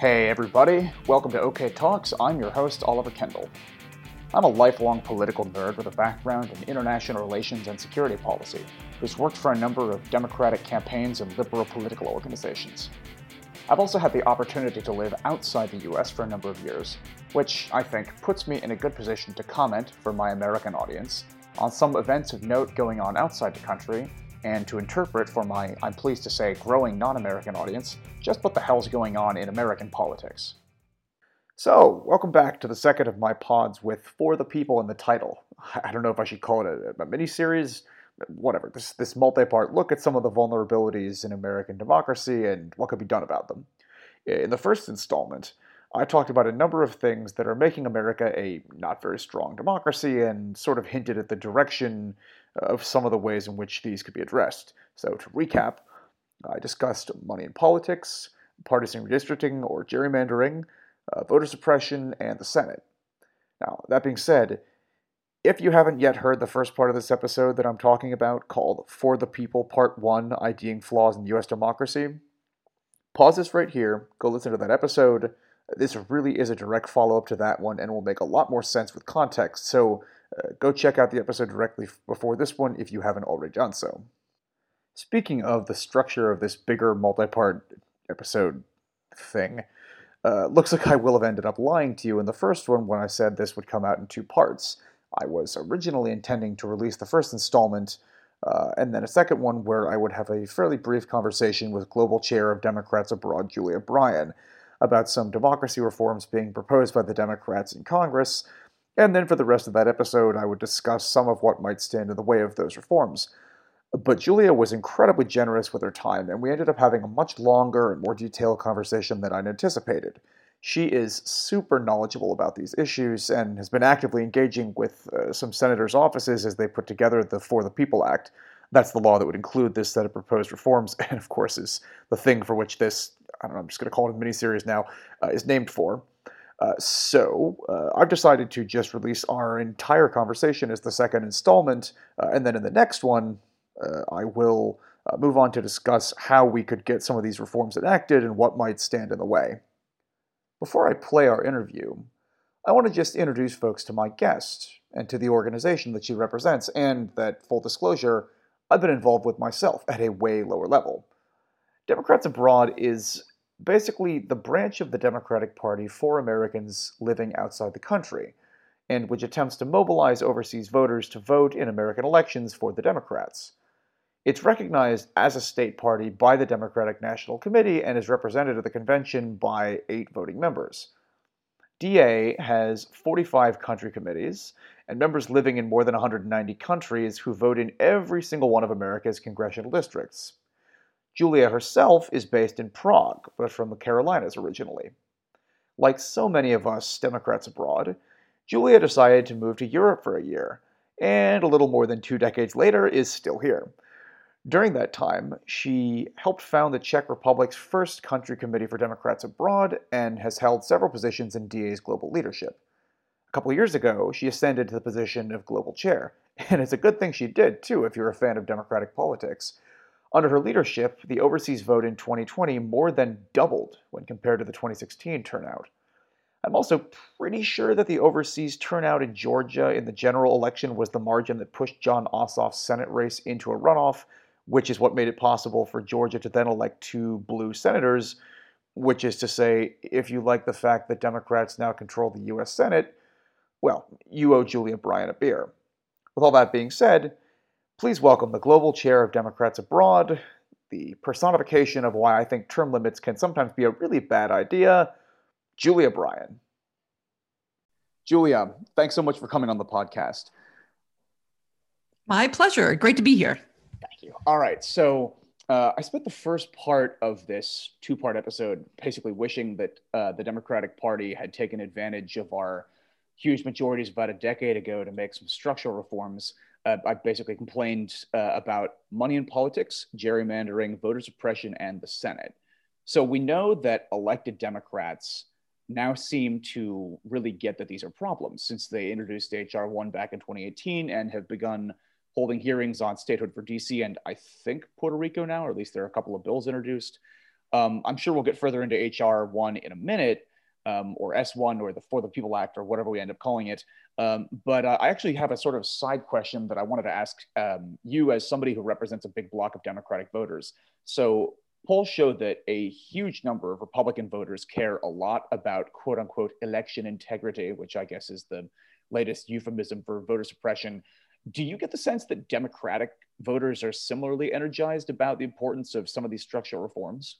Hey, everybody. Welcome to OK Talks. I'm your host, Oliver Kendall. I'm a lifelong political nerd with a background in international relations and security policy, who's worked for a number of Democratic campaigns and liberal political organizations. I've also had the opportunity to live outside the US for a number of years, which I think puts me in a good position to comment for my American audience on some events of note going on outside the country and to interpret for my, I'm pleased to say, growing non American audience just what the hell's going on in American politics. So, welcome back to the second of my pods with For the People in the title. I don't know if I should call it a, a mini-series, whatever. This, this multi-part look at some of the vulnerabilities in American democracy and what could be done about them. In the first installment, I talked about a number of things that are making America a not very strong democracy and sort of hinted at the direction of some of the ways in which these could be addressed. So, to recap, I discussed money in politics, partisan redistricting or gerrymandering, uh, voter suppression, and the Senate. Now, that being said, if you haven't yet heard the first part of this episode that I'm talking about, called For the People Part 1 IDing Flaws in US Democracy, pause this right here, go listen to that episode. This really is a direct follow up to that one and will make a lot more sense with context, so uh, go check out the episode directly before this one if you haven't already done so. Speaking of the structure of this bigger multi part episode thing, uh, looks like I will have ended up lying to you in the first one when I said this would come out in two parts. I was originally intending to release the first installment, uh, and then a second one where I would have a fairly brief conversation with Global Chair of Democrats Abroad, Julia Bryan, about some democracy reforms being proposed by the Democrats in Congress, and then for the rest of that episode, I would discuss some of what might stand in the way of those reforms. But Julia was incredibly generous with her time, and we ended up having a much longer and more detailed conversation than I'd anticipated. She is super knowledgeable about these issues and has been actively engaging with uh, some senators' offices as they put together the For the People Act. That's the law that would include this set of proposed reforms, and of course is the thing for which this, I don't know, I'm just going to call it a miniseries now, uh, is named for. Uh, so uh, I've decided to just release our entire conversation as the second installment, uh, and then in the next one, uh, I will uh, move on to discuss how we could get some of these reforms enacted and what might stand in the way. Before I play our interview, I want to just introduce folks to my guest and to the organization that she represents, and that, full disclosure, I've been involved with myself at a way lower level. Democrats Abroad is basically the branch of the Democratic Party for Americans living outside the country, and which attempts to mobilize overseas voters to vote in American elections for the Democrats. It's recognized as a state party by the Democratic National Committee and is represented at the convention by eight voting members. DA has 45 country committees and members living in more than 190 countries who vote in every single one of America's congressional districts. Julia herself is based in Prague, but from the Carolinas originally. Like so many of us Democrats abroad, Julia decided to move to Europe for a year, and a little more than two decades later is still here. During that time, she helped found the Czech Republic's first country committee for Democrats abroad and has held several positions in DA's global leadership. A couple years ago, she ascended to the position of global chair, and it's a good thing she did, too, if you're a fan of democratic politics. Under her leadership, the overseas vote in 2020 more than doubled when compared to the 2016 turnout. I'm also pretty sure that the overseas turnout in Georgia in the general election was the margin that pushed Jon Ossoff's Senate race into a runoff, which is what made it possible for Georgia to then elect two blue senators, which is to say, if you like the fact that Democrats now control the U.S. Senate, well, you owe Julia Bryan a beer. With all that being said, please welcome the global chair of Democrats Abroad, the personification of why I think term limits can sometimes be a really bad idea, Julia Bryan. Julia, thanks so much for coming on the podcast. My pleasure. Great to be here. Thank you. All right. So uh, I spent the first part of this two part episode basically wishing that uh, the Democratic Party had taken advantage of our huge majorities about a decade ago to make some structural reforms. Uh, I basically complained uh, about money in politics, gerrymandering, voter suppression, and the Senate. So we know that elected Democrats now seem to really get that these are problems since they introduced HR 1 back in 2018 and have begun holding hearings on statehood for DC and I think Puerto Rico now, or at least there are a couple of bills introduced. Um, I'm sure we'll get further into HR one in a minute, um, or S1 or the For the People Act or whatever we end up calling it. Um, but uh, I actually have a sort of side question that I wanted to ask um, you as somebody who represents a big block of Democratic voters. So polls show that a huge number of Republican voters care a lot about quote unquote election integrity, which I guess is the latest euphemism for voter suppression. Do you get the sense that Democratic voters are similarly energized about the importance of some of these structural reforms?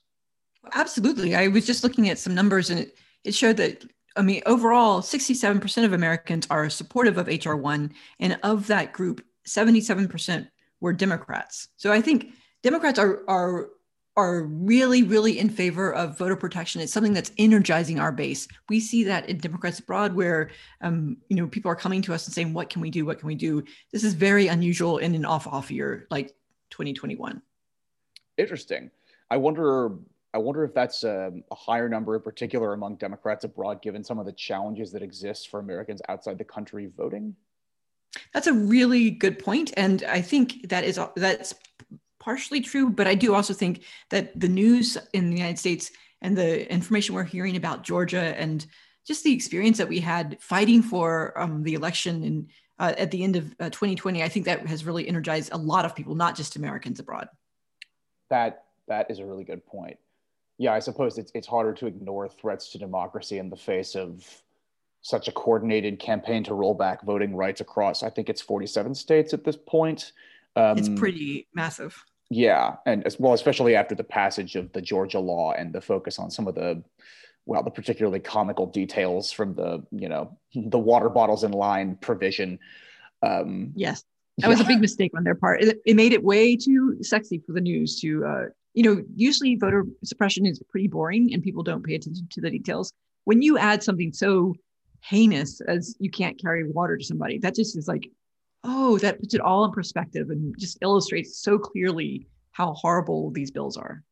Absolutely. I was just looking at some numbers and it, it showed that, I mean, overall, 67% of Americans are supportive of HR1. And of that group, 77% were Democrats. So I think Democrats are, are are really, really in favor of voter protection. It's something that's energizing our base. We see that in Democrats abroad, where um, you know people are coming to us and saying, "What can we do? What can we do?" This is very unusual in an off-off year like 2021. Interesting. I wonder. I wonder if that's a, um, a higher number in particular among Democrats abroad, given some of the challenges that exist for Americans outside the country voting. That's a really good point, and I think that is that's partially true, but I do also think that the news in the United States and the information we're hearing about Georgia and just the experience that we had fighting for um, the election in, uh, at the end of uh, 2020, I think that has really energized a lot of people, not just Americans abroad. That that is a really good point. Yeah, I suppose it's it's harder to ignore threats to democracy in the face of such a coordinated campaign to roll back voting rights across. I think it's 47 states at this point. Um, it's pretty massive. Yeah, and as well, especially after the passage of the Georgia law and the focus on some of the, well, the particularly comical details from the, you know, the water bottles in line provision. Um, yes, that yeah. was a big mistake on their part. It, it, made it way too sexy for the news to, uh, you know, usually voter suppression is pretty boring and people don't pay attention to the details. When you add something so heinous as you can't carry water to somebody, that just is like oh, that puts it all in perspective and just illustrates so clearly how horrible these bills are.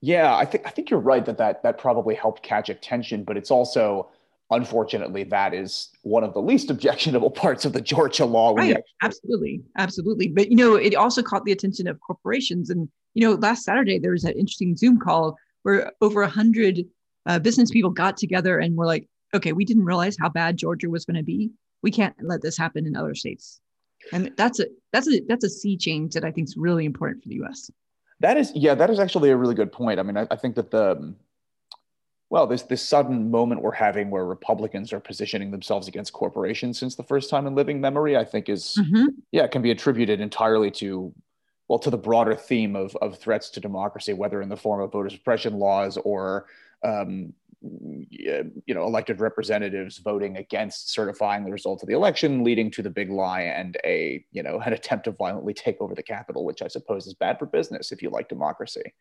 Yeah, I think I think you're right that that that probably helped catch attention, but it's also unfortunately that is one of the least objectionable parts of the Georgia law. Right. Absolutely, absolutely. But you know, it also caught the attention of corporations, and you know, last Saturday there was that interesting Zoom call where over a hundred uh, business people got together and were like, "Okay, we didn't realize how bad Georgia was going to be. We can't let this happen in other states." and that's a that's a that's a sea change that I think is really important for the U.S. That is, yeah, that is actually a really good point. I mean, I, I think that the well, this this sudden moment we're having where Republicans are positioning themselves against corporations since the first time in living memory, I think is mm-hmm. yeah, can be attributed entirely to well to the broader theme of of threats to democracy, whether in the form of voter suppression laws or um, you know elected representatives voting against certifying the result of the election leading to the big lie and a you know an attempt to violently take over the Capitol which i suppose is bad for business if you like democracy.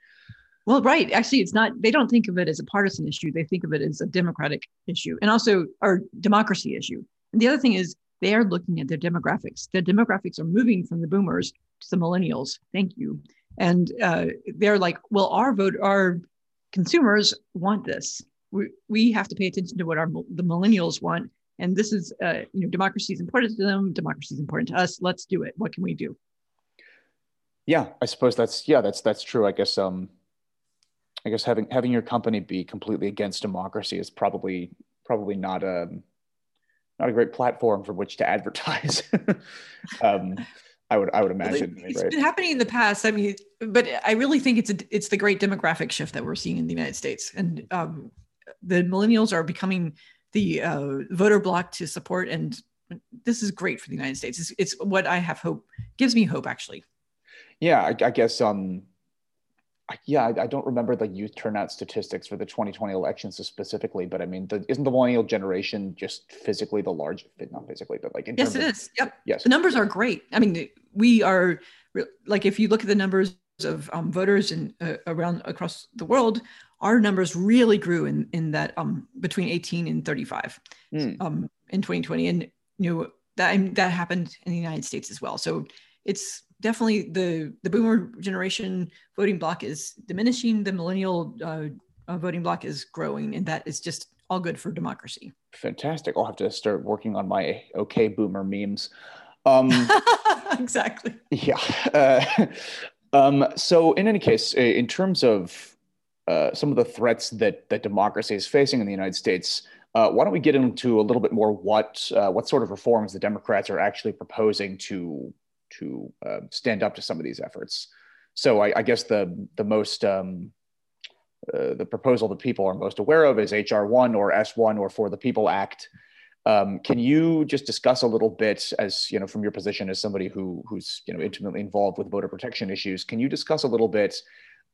Well right. Actually it's not they don't think of it as a partisan issue. They think of it as a democratic issue and also our democracy issue. And the other thing is they are looking at their demographics. Their demographics are moving from the boomers to the millennials. Thank you. And uh, they're like well our vote our consumers want this. We, we have to pay attention to what our the millennials want. And this is uh, you know democracy is important to them. Democracy is important to us. Let's do it. What can we do? Yeah i suppose that's yeah that's that's true. I guess um i guess having having your company be completely against democracy is probably probably not a not a great platform from which to advertise um I would I would imagine. Well, it's right? been happening in the past. I mean, but I really think it's a, it's the great demographic shift that we're seeing in the United States, and um, the millennials are becoming the uh, voter bloc to support, and this is great for the United States. It's, it's what I have hope gives me hope actually. Yeah, I, I guess. Um, yeah, I, I, don't remember the youth turnout statistics for the 2020 elections specifically, but I mean, the, isn't the millennial generation just physically the largest, Not physically, but like in yes, it of, is. Yep. Yes, the numbers are great. I mean, we are like if you look at the numbers of um, voters and uh, around across the world, our numbers really grew in in that um, between 18 and 35 mm. um, in 2020, and you know that that happened in the United States as well. So it's definitely the the boomer generation voting bloc is diminishing. The millennial uh, uh, voting bloc is growing, and that is just all good for democracy. Fantastic! I'll have to start working on my okay boomer memes. Um, exactly. Yeah. Uh, um, so in any case, in terms of uh, some of the threats that that democracy is facing in the United States. Uh, why don't we get into a little bit more what uh, what sort of reforms the Democrats are actually proposing to to uh, stand up to some of these efforts? So I, I guess the the most um, uh, the proposal that people are most aware of is HR one or S one or For the People Act. Um, can you just discuss a little bit, as you know, from your position as somebody who who's you know intimately involved with voter protection issues? Can you discuss a little bit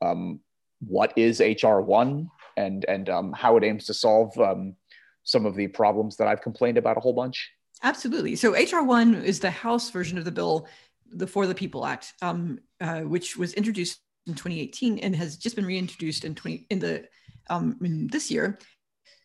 um, what is HR one and and um, how it aims to solve um, some of the problems that I've complained about a whole bunch? Absolutely. So HR one is the House version of the bill, the For the People Act, um, uh, which was introduced in 2018 and has just been reintroduced in 20 in the um, in this year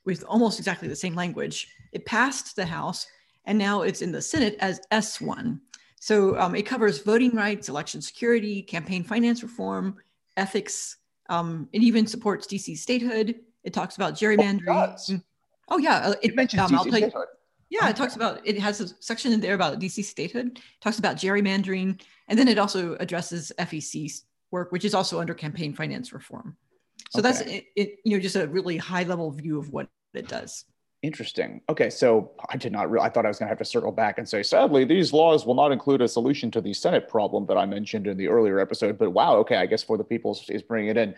with almost exactly the same language. It passed the House and now it's in the Senate as S1. So um, it covers voting rights, election security, campaign finance reform, ethics. Um, it even supports DC statehood. It talks about gerrymandering. Oh, oh yeah, uh, it, it mentions um, DC statehood. Yeah, it talks about it has a section in there about DC statehood. Talks about gerrymandering, and then it also addresses FEC work, which is also under campaign finance reform. So okay. that's it, it, you know just a really high level view of what it does. Interesting. Okay, so I did not. Re- I thought I was going to have to circle back and say, sadly, these laws will not include a solution to the Senate problem that I mentioned in the earlier episode. But wow, okay, I guess for the people is bringing it in.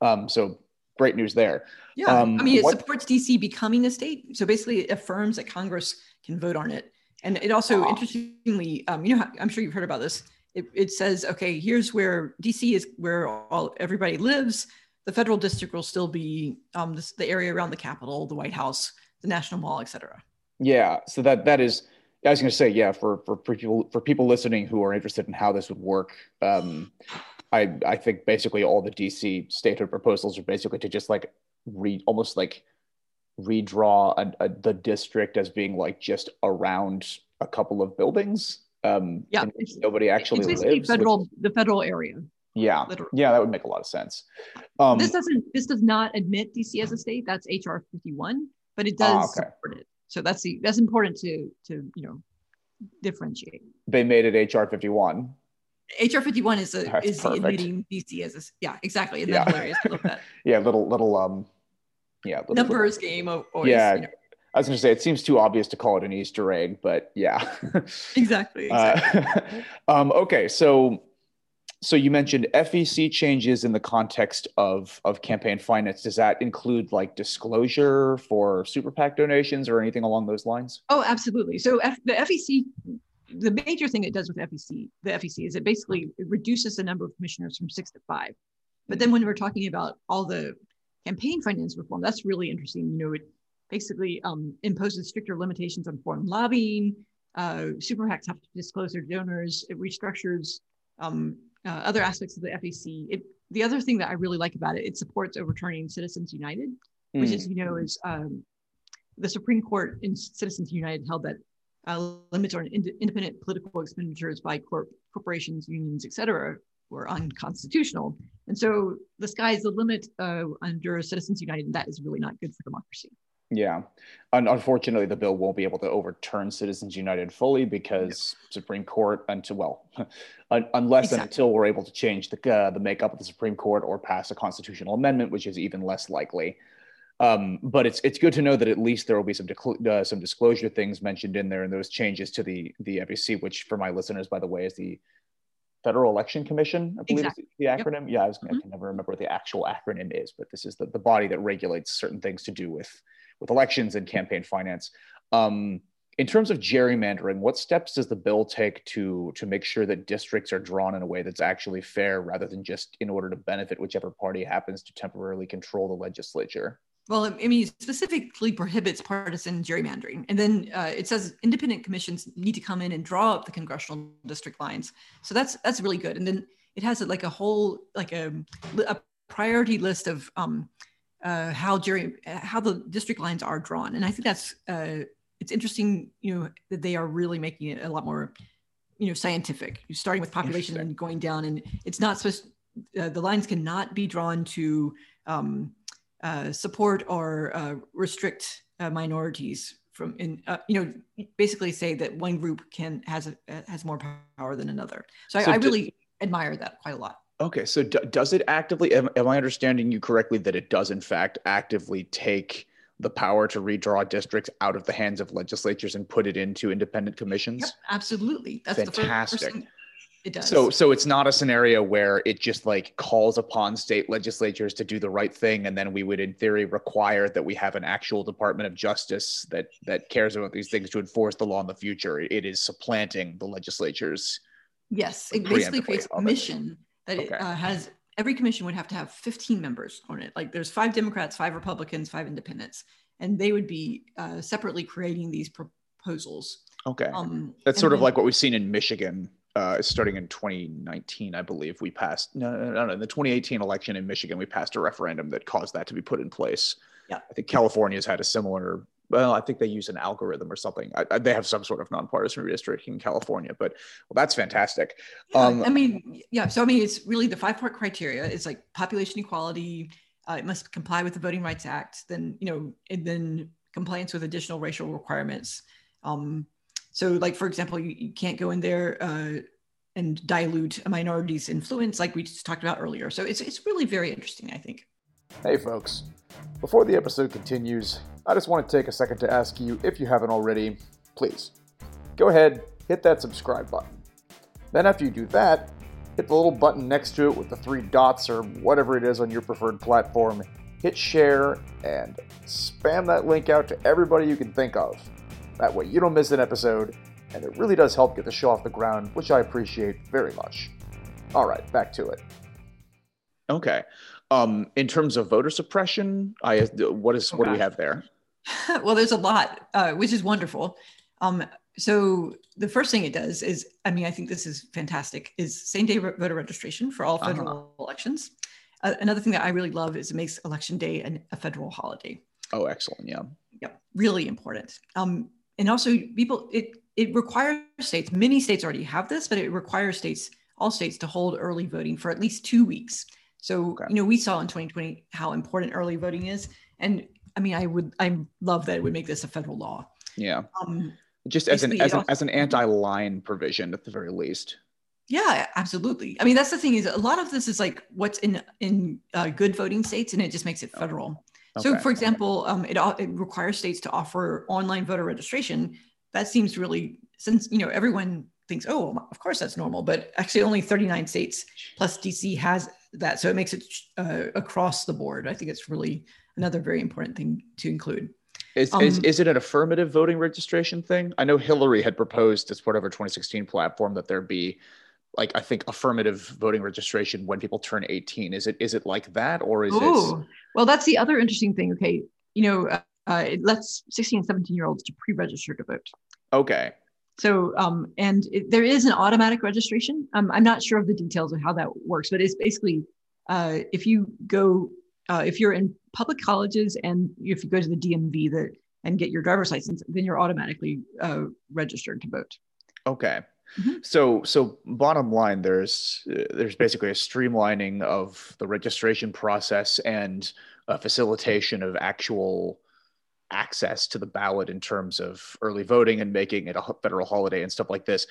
Um, so great news there. Yeah, um, I mean, it what- supports DC becoming a state. So basically, it affirms that Congress can vote on it, and it also, wow. interestingly, um, you know, I'm sure you've heard about this it, it says, okay, here's where DC is where all everybody lives. The federal district will still be um, this, the area around the Capitol, the White House, the National Mall, etc. Yeah, so that that is. I was going to say, yeah, for for people for people listening who are interested in how this would work, um, I I think basically all the DC statehood proposals are basically to just like read almost like redraw a, a, the district as being like just around a couple of buildings um, yeah, nobody actually it's lives. Federal, which, the federal area. Yeah, literally. yeah, that would make a lot of sense. Um, this doesn't. This does not admit DC as a state. That's HR fifty one, but it does ah, okay. support it. So that's the that's important to to you know differentiate. They made it HR fifty one. HR fifty one is a that's is perfect. admitting DC as a yeah exactly and yeah. that's hilarious. I love that. yeah, little little um yeah little, numbers little, game of always, yeah. You know, I was going to say it seems too obvious to call it an Easter egg, but yeah. exactly. exactly. Uh, um, okay, so so you mentioned FEC changes in the context of of campaign finance. Does that include like disclosure for super PAC donations or anything along those lines? Oh, absolutely. So F- the FEC, the major thing it does with FEC, the FEC is it basically it reduces the number of commissioners from six to five. But then when we're talking about all the campaign finance reform, that's really interesting. You know, it basically um, imposes stricter limitations on foreign lobbying. Uh, super PACs have to disclose their donors. It restructures um, uh, other aspects of the FEC. It, the other thing that I really like about it, it supports overturning Citizens United, mm. which, as you know, is um, the Supreme Court in Citizens United held that uh, limits on ind- independent political expenditures by corp- corporations, unions, et cetera, were unconstitutional. And so the sky is the limit uh, under Citizens United, and that is really not good for democracy. Yeah. And unfortunately, the bill won't be able to overturn Citizens United fully because Supreme Court until well, unless exactly. and until we're able to change the uh, the makeup of the Supreme Court or pass a constitutional amendment, which is even less likely. Um, but it's it's good to know that at least there will be some uh, some disclosure things mentioned in there and those changes to the the FEC, which for my listeners, by the way, is the Federal Election Commission, I believe exactly. is the acronym. Yep. Yeah, I, was, mm-hmm. I can never remember what the actual acronym is, but this is the, the body that regulates certain things to do with with elections and campaign finance. Um, in terms of gerrymandering, what steps does the bill take to to make sure that districts are drawn in a way that's actually fair, rather than just in order to benefit whichever party happens to temporarily control the legislature? Well, I mean, specifically prohibits partisan gerrymandering, and then uh, it says independent commissions need to come in and draw up the congressional district lines. So that's that's really good. And then it has like a whole like a, a priority list of um, uh, how jury how the district lines are drawn, and I think that's uh, it's interesting. You know that they are really making it a lot more you know scientific. You're starting with population and going down, and it's not supposed. Uh, the lines cannot be drawn to um, uh, support or uh, restrict uh, minorities from in you know basically say that one group can has a, has more power than another. So, so I, I really admire that quite a lot Okay, so d- does it actively? Am, am I understanding you correctly that it does in fact actively take the power to redraw districts out of the hands of legislatures and put it into independent commissions? Yep, absolutely. That's fantastic. The first, first it does. So, so it's not a scenario where it just like calls upon state legislatures to do the right thing, and then we would, in theory, require that we have an actual Department of Justice that that cares about these things to enforce the law in the future. It is supplanting the legislatures. Yes, it basically creates a commission that okay. it uh, has. Every commission would have to have 15 members on it. Like there's five Democrats, five Republicans, five Independents, and they would be uh, separately creating these proposals. Okay, um, that's sort then, of like what we've seen in Michigan uh, starting in 2019, I believe, we passed, no, no, no, no, in the 2018 election in Michigan, we passed a referendum that caused that to be put in place. Yeah. I think California's had a similar, well, I think they use an algorithm or something. I, I, they have some sort of nonpartisan redistricting in California, but well, that's fantastic. Yeah, um, I mean, yeah. So, I mean, it's really the five part criteria is like population equality. Uh, it must comply with the Voting Rights Act. Then, you know, and then compliance with additional racial requirements. Um, so, like for example, you, you can't go in there uh, and dilute a minority's influence, like we just talked about earlier. So it's it's really very interesting, I think. Hey, folks. Before the episode continues, I just want to take a second to ask you, if you haven't already, please go ahead, hit that subscribe button. Then, after you do that, hit the little button next to it with the three dots or whatever it is on your preferred platform. Hit share and spam that link out to everybody you can think of. That way you don't miss an episode, and it really does help get the show off the ground, which I appreciate very much. All right, back to it. Okay. Um, in terms of voter suppression, I what is what do we have there? well, there's a lot, uh, which is wonderful. Um, so the first thing it does is, I mean, I think this is fantastic, is same day voter registration for all uh-huh. federal uh-huh. elections. Uh, another thing that I really love is it makes election day an, a federal holiday. Oh, excellent! Yeah. Yep, really important. Um, and also people it it requires states many states already have this but it requires states all states to hold early voting for at least two weeks. So okay. you know we saw in 2020 how important early voting is. And i mean i would i love that it would make this a federal law. Yeah. Um, just as an as an, as an anti-line provision at the very least. Yeah absolutely. I mean that's the thing is a lot of this is like what's in in uh, good voting states and it just makes it federal Okay. So, for example, um, it, it requires states to offer online voter registration. That seems really, since you know everyone thinks, oh, of course that's normal, but actually only 39 states plus DC has that, so it makes it uh, across the board. I think it's really another very important thing to include. Is, um, is, is it an affirmative voting registration thing? I know Hillary had proposed as part of her 2016 platform that there be like I think affirmative voting registration when people turn 18. Is it is it like that or is Ooh. it? Well, that's the other interesting thing. Okay, you know, uh, uh, it lets 16 and 17 year olds to pre-register to vote. Okay. So, um, and it, there is an automatic registration. Um, I'm not sure of the details of how that works, but it's basically uh, if you go, uh, if you're in public colleges and if you go to the DMV that and get your driver's license, then you're automatically uh, registered to vote. Okay. Mm-hmm. So, so bottom line, there's uh, there's basically a streamlining of the registration process and a facilitation of actual access to the ballot in terms of early voting and making it a federal holiday and stuff like this.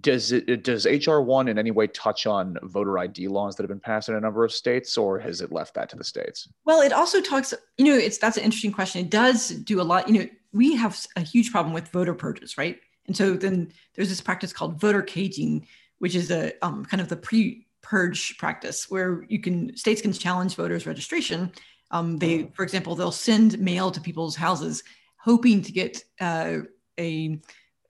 Does it does HR one in any way touch on voter ID laws that have been passed in a number of states, or has it left that to the states? Well, it also talks. You know, it's that's an interesting question. It does do a lot. You know, we have a huge problem with voter purges, right? And so then there's this practice called voter caging, which is a um, kind of the pre-purge practice where you can states can challenge voters registration. Um, they, for example, they'll send mail to people's houses, hoping to get uh, a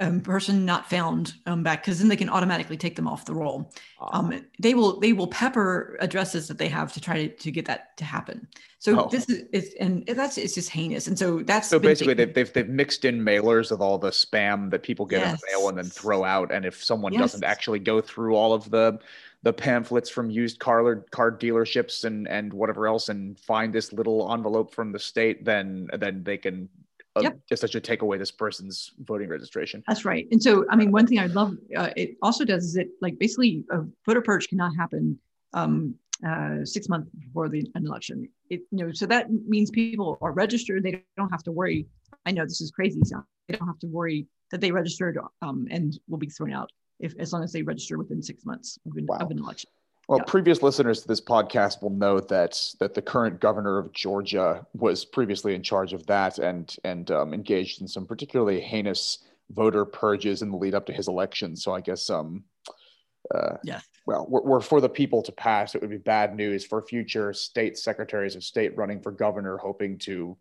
um, person not found um, back because then they can automatically take them off the roll. Um, they will they will pepper addresses that they have to try to, to get that to happen. So oh. this is it's, and that's it's just heinous. And so that's so basically they've, they've they've mixed in mailers with all the spam that people get yes. in the mail and then throw out. And if someone yes. doesn't actually go through all of the the pamphlets from used car card dealerships and and whatever else and find this little envelope from the state, then then they can yep. essentially take away this person's voting registration. That's right. And so, I mean, one thing I love uh, it also does is it like basically a voter purge cannot happen um, uh, six months before the an election. It you know so that means people are registered. They don't have to worry. I know this is crazy sound. They don't have to worry that they registered um, and will be thrown out if as long as they register within six months of an, wow. of an election. Well, Yeah. previous listeners to this podcast will know that that the current governor of Georgia was previously in charge of that and and um, engaged in some particularly heinous voter purges in the lead up to his election. So I guess um, uh, Yeah. Well, we're, we're for the people to pass. It would be bad news for future state secretaries of state running for governor, hoping to,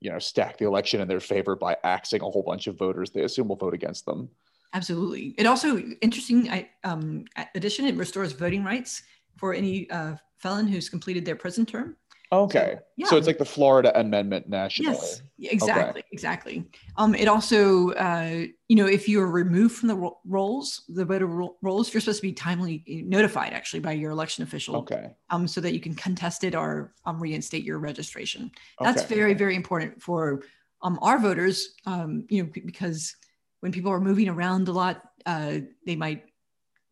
you know, stack the election in their favor by axing a whole bunch of voters they assume will vote against them. Absolutely. It also interesting I, um, addition. It restores voting rights for any uh, felon who's completed their prison term. Okay. So, yeah. So it's like the Florida Amendment nationally. Yes, exactly, exactly. Um, it also, uh, you know, if you are removed from the ro- rolls, the voter ro- rolls, you're supposed to be timely notified actually by your election official, Okay. um, so that you can contest it or um, reinstate your registration. That's Okay. very, very important for um, our voters, um, you know, because when people are moving around a lot, uh, they might,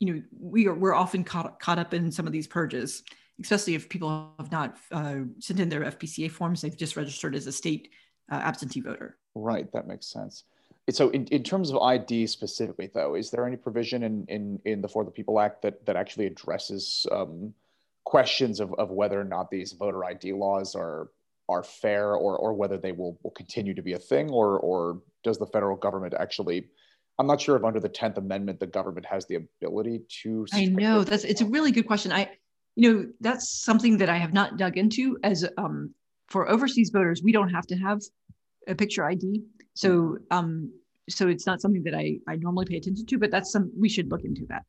you know, we are we're often caught caught up in some of these purges, especially if people have not uh, sent in their FPCA forms; they've just registered as a state uh, absentee voter. Right, that makes sense. So, in, in terms of ID specifically, though, is there any provision in, in, in the For the People Act that, that actually addresses um, questions of, of whether or not these voter ID laws are are fair or, or whether they will, will continue to be a thing or, or does the federal government actually I'm not sure if under the 10th Amendment the government has the ability to I know that's it's a really good question. I, you know, that's something that I have not dug into. As um, for overseas voters, we don't have to have a picture ID, so um, so it's not something that I I normally pay attention to. But that's some we should look into that.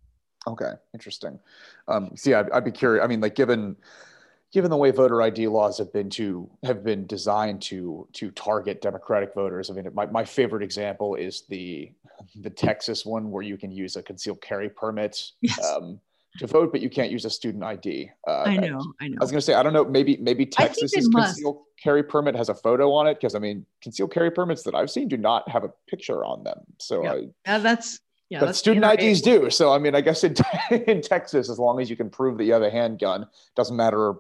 Okay, interesting. Um, see, I'd, I'd be curious. I mean, like, given given the way voter ID laws have been to have been designed to to target Democratic voters. I mean, my, my favorite example is the the Texas one where you can use a concealed carry permit Yes. um, to vote, but you can't use a student ID. Uh, I know, I know. I was going to say, I don't know, maybe maybe Texas's concealed carry permit has a photo on it because I mean, concealed carry permits that I've seen do not have a picture on them. So Yeah. I, Uh, that's yeah. but student. IDs do. So I mean, I guess in, in Texas, as long as you can prove that you have a handgun, doesn't matter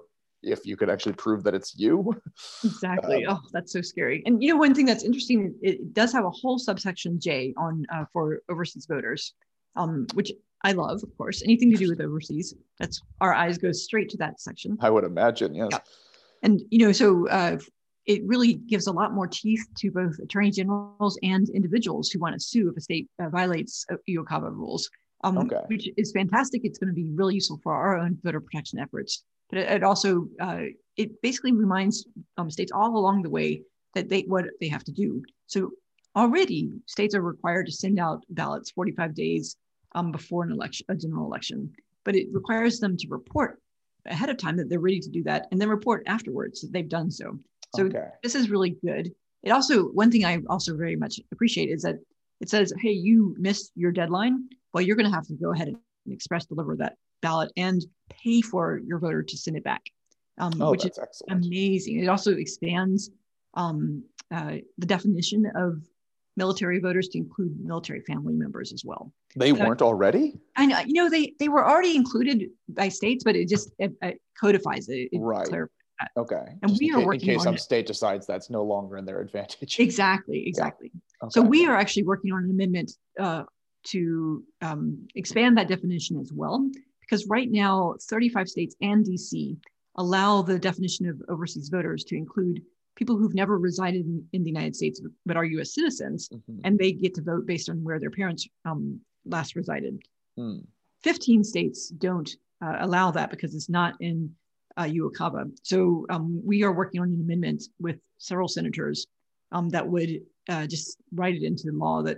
if you could actually prove that it's you. Exactly. Um, oh, that's so scary. And you know, one thing that's interesting, it does have a whole subsection J on uh, for overseas voters, um, which I love, of course. Anything to do with overseas, that's our eyes go straight to that section. I would imagine, yes. Yeah. And you know, so uh, it really gives a lot more teeth to both attorney generals and individuals who want to sue if a state uh, violates uh, UOCAVA rules, um, Okay. which is fantastic. It's going to be really useful for our own voter protection efforts. But it, it also uh, it basically reminds um, states all along the way that they what they have to do. So already states are required to send out ballots 45 days um, before an election, a general election, but it requires them to report ahead of time that they're ready to do that and then report afterwards that they've done so. So okay. this is really good. It also, one thing I also very much appreciate is that it says, hey, you missed your deadline. Well, you're going to have to go ahead and express deliver that ballot and pay for your voter to send it back, um, Oh, which is excellent. amazing. It also expands um, uh, the definition of military voters to include military family members as well. They weren't already? I know, you know, they they were already included by states, but it just it, it codifies it. it Right. Okay. And Just we are working in case some it. state decides that's no longer in their advantage. Exactly, exactly. So Okay. we are actually working on an amendment uh, to um, expand that definition as well, because right now 35 states and DC allow the definition of overseas voters to include people who've never resided in, in the United States but are U.S. citizens, Mhm. and they get to vote based on where their parents um, last resided. Hmm. 15 states don't uh, allow that because it's not in uh, UOCAVA. So um, we are working on an amendment with several senators um, that would uh, just write it into the law that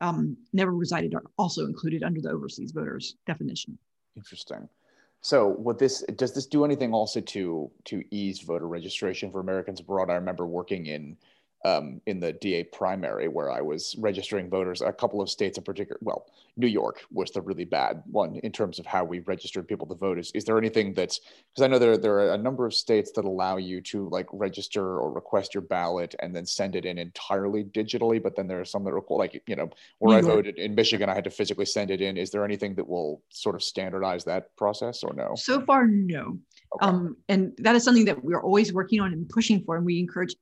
um, never resided are also included under the overseas voters definition. Interesting. So, what this does this do anything also to to ease voter registration for Americans abroad? I remember working in um, in the DA primary where I was registering voters. A couple of states in particular, well, New York was the really bad one in terms of how we registered people to vote. Is, is there anything that's because I know there there are a number of states that allow you to like register or request your ballot and then send it in entirely digitally, but then there are some that require like you know where I York. voted in Michigan, I had to physically send it in. Is there anything that will sort of standardize that process or no? So far, no. Okay. Um, and that is something that we're always working on and pushing for. And we encourage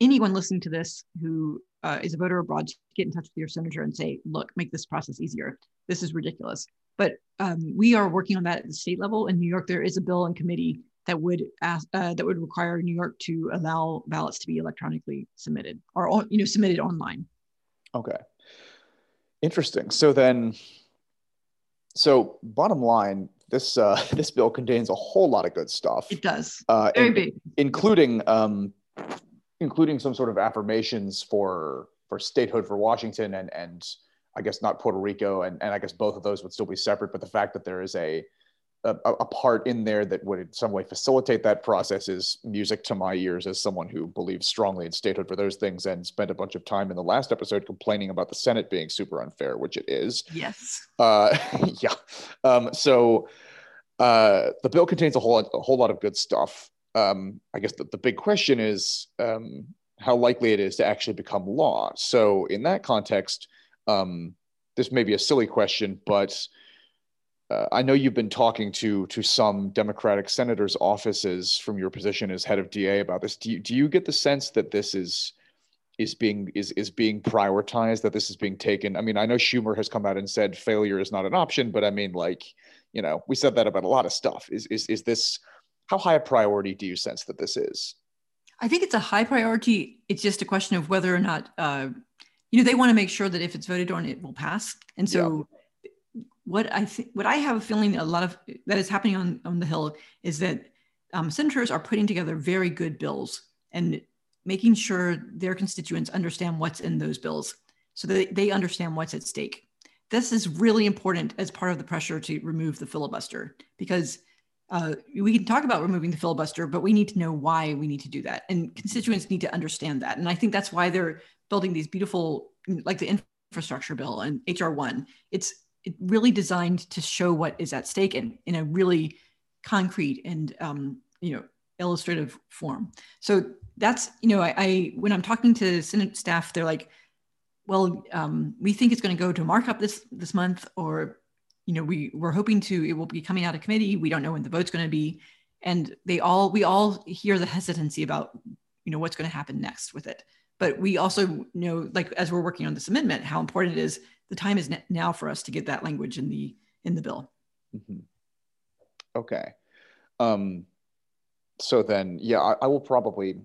anyone listening to this who uh, is a voter abroad to get in touch with your senator and say, look, make this process easier. This is ridiculous. but um, we are working on that at the state level. In New York, there is a bill in committee that would ask uh, that would require New York to allow ballots to be electronically submitted or you know submitted online. Okay, interesting. So then, so bottom line, this uh, this bill contains a whole lot of good stuff. It does. Uh, Very in, big, including um, including some sort of affirmations for for statehood for Washington and and I guess not Puerto Rico and and I guess both of those would still be separate. But the fact that there is a a, a, part in there that would in some way facilitate that process is music to my ears as someone who believes strongly in statehood for those things and spent a bunch of time in the last episode complaining about the Senate being super unfair, which it is. Yes. Uh, yeah. Um, so uh, the bill contains a whole a whole lot of good stuff. Um, I guess the, the big question is um, how likely it is to actually become law. So in that context, um, this may be a silly question, but uh, I know you've been talking to to some Democratic senators' offices from your position as head of DA about this. Do you, do you get the sense that this is is being is is being prioritized? That this is being taken? I mean, I know Schumer has come out and said failure is not an option, but I mean, like, you know, we said that about a lot of stuff. Is is is this how high a priority do you sense that this is? I think it's a high priority. It's just a question of whether or not, uh, you know, they want to make sure that if it's voted on, it will pass. And so. Yeah what I think, what I have a feeling a lot of that is happening on, on the Hill is that um, senators are putting together very good bills and making sure their constituents understand what's in those bills so that they understand what's at stake. This is really important as part of the pressure to remove the filibuster because uh, we can talk about removing the filibuster, but we need to know why we need to do that. And constituents need to understand that. And I think that's why they're building these beautiful, like the infrastructure bill and HR1. It's it really designed to show what is at stake in, in a really concrete and um, you know illustrative form. So that's you know I, I, when I'm talking to Senate staff, they're like, well, um, we think it's going to go to markup this this month, or you know we we're hoping to it will be coming out of committee. We don't know when the vote's going to be, and they all we all hear the hesitancy about you know what's going to happen next with it. But we also know, like as we're working on this amendment, how important it is the time is now for us to get that language in the in the bill. Mm-hmm. Okay. Um, so then, yeah, I, I, will probably,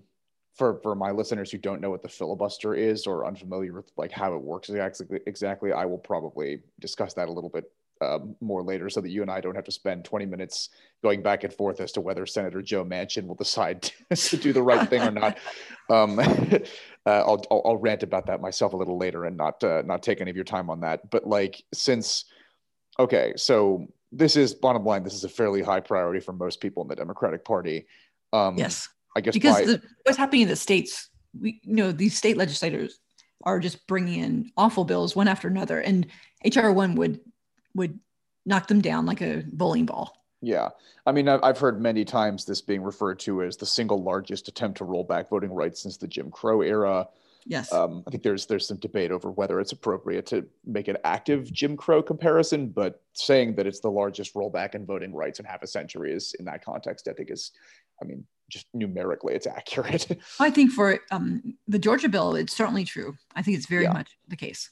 for for my listeners who don't know what the filibuster is or unfamiliar with like how it works exactly, exactly, I will probably discuss that a little bit um, more later so that you and I don't have to spend 20 minutes going back and forth as to whether Senator Joe Manchin will decide to do the right thing or not. Um, uh, I'll, I'll, I'll, rant about that myself a little later and not uh, not take any of your time on that. But like since okay, so this is bottom line. This is a fairly high priority for most people in the Democratic Party. Um, yes, I guess because by, the, what's happening in the states, we you know these state legislators are just bringing in awful bills one after another, and HR one would would knock them down like a bowling ball. Yeah. I mean, I've heard many times this being referred to as the single largest attempt to roll back voting rights since the Jim Crow era. Yes. Um, I think there's there's some debate over whether it's appropriate to make an active Jim Crow comparison, but saying that it's the largest rollback in voting rights in half a century is, in that context, I think is, I mean, just numerically, it's accurate. I think for um, the Georgia bill, it's certainly true. I think it's very yeah. much the case.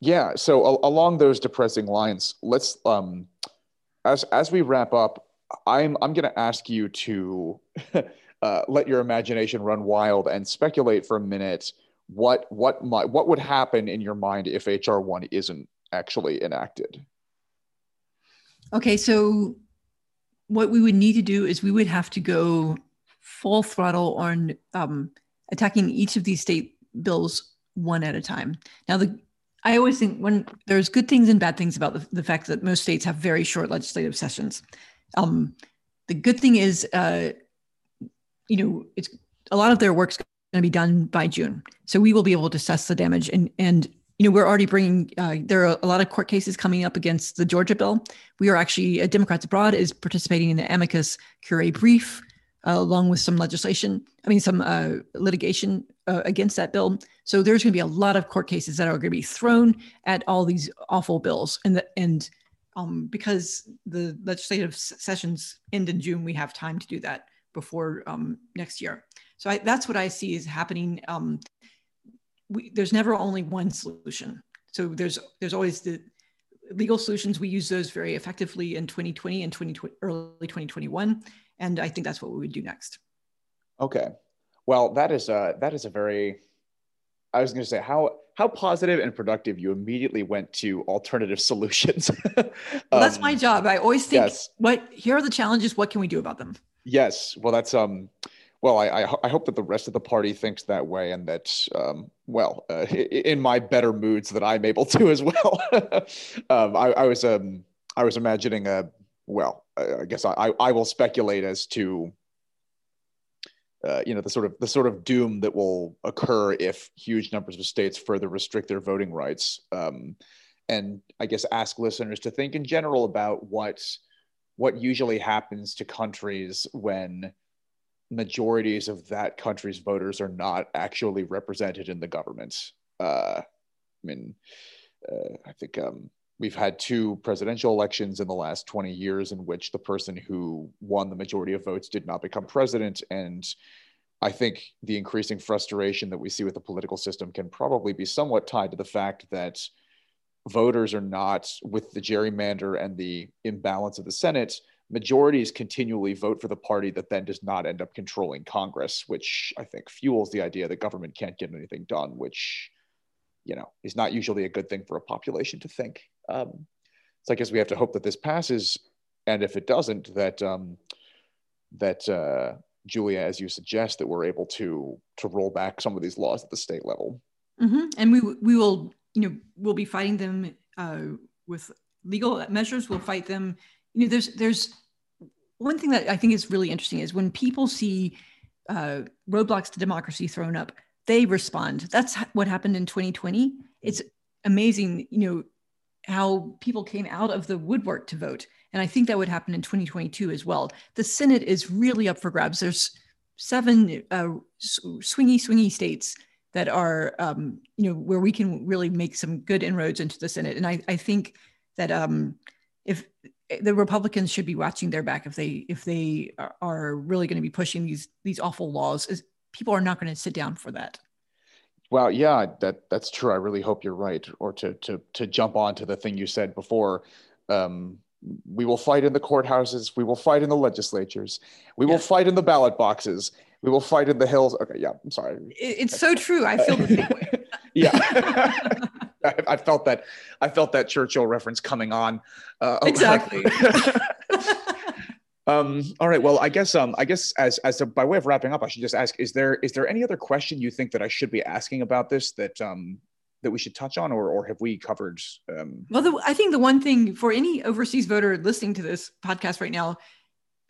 Yeah. So a- along those depressing lines, let's um, as as we wrap up, I'm I'm going to ask you to uh, let your imagination run wild and speculate for a minute. What what might what would happen in your mind if HR one isn't actually enacted? Okay, so what we would need to do is we would have to go full throttle on um, attacking each of these state bills one at a time. Now, the I always think when there's good things and bad things about the, the fact that most states have very short legislative sessions. Um, the good thing is, uh, you know, it's a lot of their work's going to be done by June, so we will be able to assess the damage. And and you know, we're already bringing. Uh, there are a lot of court cases coming up against the Georgia bill. We are actually uh, Democrats Abroad is participating in the amicus curiae brief, uh, along with some legislation. I mean, some uh, litigation uh, against that bill. So there's going to be a lot of court cases that are going to be thrown at all these awful bills, and the, and um, because the legislative sessions end in June, we have time to do that before um, next year. So I, that's what I see is happening. Um, we, there's never only one solution. So there's there's always the legal solutions, we use those very effectively in 2020 and 2020, early 2021. And I think that's what we would do next. Okay. Well, that is a, that is a very, I was going to say how, how positive and productive you immediately went to alternative solutions. well, that's my um, job. I always think yes. what, here are the challenges. What can we do about them? Yes. Well, that's, um, well, I, I, I, hope that the rest of the party thinks that way, and that, um, well, uh, in my better moods, that I'm able to as well. um, I, I, was, um, I was imagining a, well, I guess I, I will speculate as to, uh, you know, the sort of the sort of doom that will occur if huge numbers of states further restrict their voting rights, um, and I guess ask listeners to think in general about what what usually happens to countries when majorities of that country's voters are not actually represented in the government. Uh, I mean, uh, I think um, we've had two presidential elections in the last 20 years in which the person who won the majority of votes did not become president. And I think the increasing frustration that we see with the political system can probably be somewhat tied to the fact that voters are not, with the gerrymander and the imbalance of the Senate, majorities continually vote for the party that then does not end up controlling Congress, which I think fuels the idea that government can't get anything done, which you know is not usually a good thing for a population to think. Um, so I guess we have to hope that this passes, and if it doesn't, that um, that uh, Julia, as you suggest, that we're able to to roll back some of these laws at the state level. Mm-hmm. And we we will you know we'll be fighting them uh, with legal measures. We'll fight them. You know, there's there's one thing that I think is really interesting is when people see uh, roadblocks to democracy thrown up, they respond. That's what happened in 2020. It's amazing, you know, how people came out of the woodwork to vote. And I think that would happen in 2022 as well. The Senate is really up for grabs. There's seven uh, swingy, swingy states that are, um, you know, where we can really make some good inroads into the Senate. And I, I think that um, if the Republicans should be watching their back if they if they are really going to be pushing these these awful laws. People are not going to sit down for that. Well, yeah, that that's true. I really hope you're right. Or to to to jump on to the thing you said before, um, we will fight in the courthouses. We will fight in the legislatures. We will fight in the ballot boxes. We will fight in the hills. Okay, yeah, I'm sorry. It's so true. I feel the same way. yeah. I, I, felt that I felt that Churchill reference coming on. Uh, exactly. um, all right. Well, I guess um, I guess as as a, by way of wrapping up, I should just ask: Is there is there any other question you think that I should be asking about this that um, that we should touch on, or or have we covered? Um... Well, the, I think the one thing for any overseas voter listening to this podcast right now,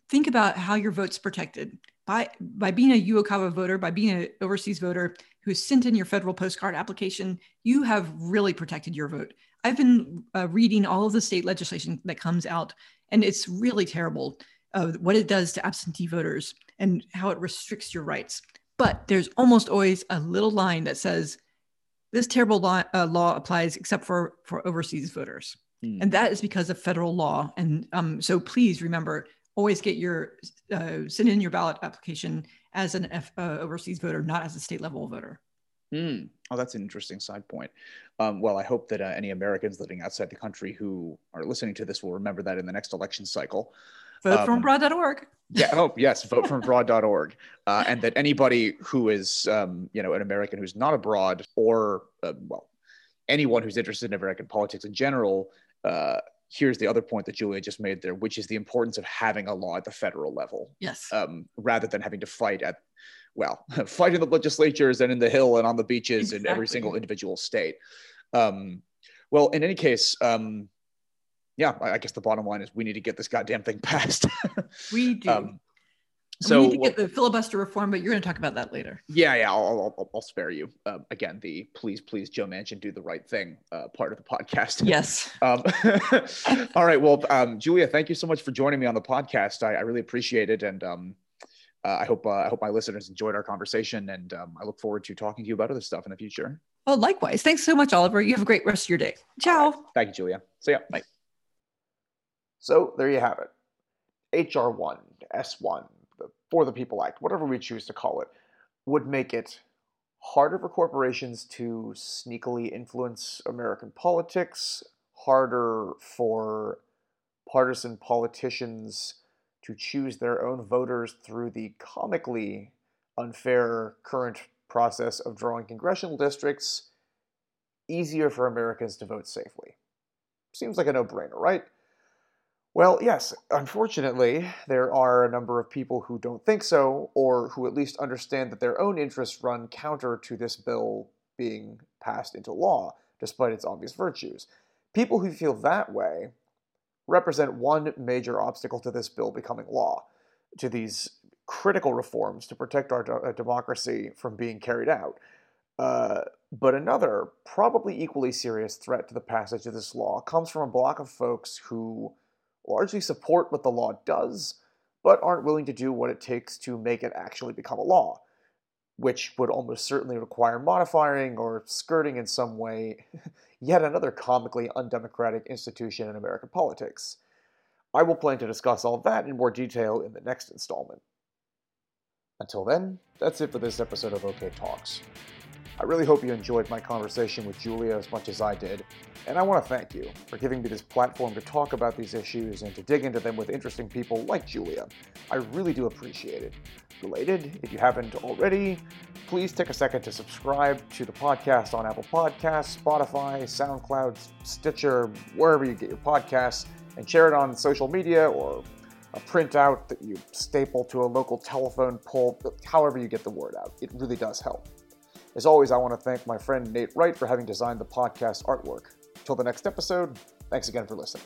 think about how your vote's protected by by being a UOCAVA voter, by being an overseas voter who sent in your federal postcard application, you have really protected your vote. I've been uh, reading all of the state legislation that comes out, and it's really terrible uh, what it does to absentee voters and how it restricts your rights. But there's almost always a little line that says this terrible law, uh, law applies except for for overseas voters, mm. and that is because of federal law. And um, so please remember always get your uh, send in your ballot application as an F, uh, overseas voter, not as a state level voter. Mm. Oh, that's an interesting side point. Um, well, I hope that uh, any Americans living outside the country who are listening to this will remember that in the next election cycle. Vote um, from abroad.org. yeah. Oh, yes. Vote from abroad.org. Uh, and that anybody who is, um, you know, an American who's not abroad or, uh, well, anyone who's interested in American politics in general uh, here's the other point that Julia just made there, which is the importance of having a law at the federal level. Yes. Um, rather than having to fight at, well, fight in the legislatures and in the Hill and on the beaches exactly. in every single individual state. Um, well, in any case, um, yeah, I guess the bottom line is we need to get this goddamn thing passed. we do. Um, so we need to get the filibuster reform, but you're going to talk about that later. Yeah, yeah, I'll, I'll, I'll spare you. Um, again, the please, please, Joe Manchin, do the right thing uh, part of the podcast. Yes. um, all right. Well, um, Julia, thank you so much for joining me on the podcast. I, I really appreciate it, and um, uh, I hope uh, I hope my listeners enjoyed our conversation, and um, I look forward to talking to you about other stuff in the future. Oh, likewise. Thanks so much, Oliver. You have a great rest of your day. Ciao. Right. Thank you, Julia. See ya. Bye. So there you have it. HR one, S one the For the People Act, whatever we choose to call it, would make it harder for corporations to sneakily influence American politics, harder for partisan politicians to choose their own voters through the comically unfair current process of drawing congressional districts, easier for Americans to vote safely. Seems like a no brainer, right? Well, yes, unfortunately, there are a number of people who don't think so, or who at least understand that their own interests run counter to this bill being passed into law, despite its obvious virtues. People who feel that way represent one major obstacle to this bill becoming law, to these critical reforms to protect our uh, democracy from being carried out. Uh, but another, probably equally serious threat to the passage of this law comes from a block of folks who largely support what the law does, but aren't willing to do what it takes to make it actually become a law, which would almost certainly require modifying or skirting in some way yet another comically undemocratic institution in American politics. I will plan to discuss all that in more detail in the next installment. Until then, that's it for this episode of OK Talks. I really hope you enjoyed my conversation with Julia as much as I did, and I want to thank you for giving me this platform to talk about these issues and to dig into them with interesting people like Julia. I really do appreciate it. Related, if you haven't already, please take a second to subscribe to the podcast on Apple Podcasts, Spotify, SoundCloud, Stitcher, wherever you get your podcasts, and share it on social media or a printout that you staple to a local telephone pole, however you get the word out. It really does help. As always, I want to thank my friend Nate Wright for having designed the podcast artwork. Until the next episode, thanks again for listening.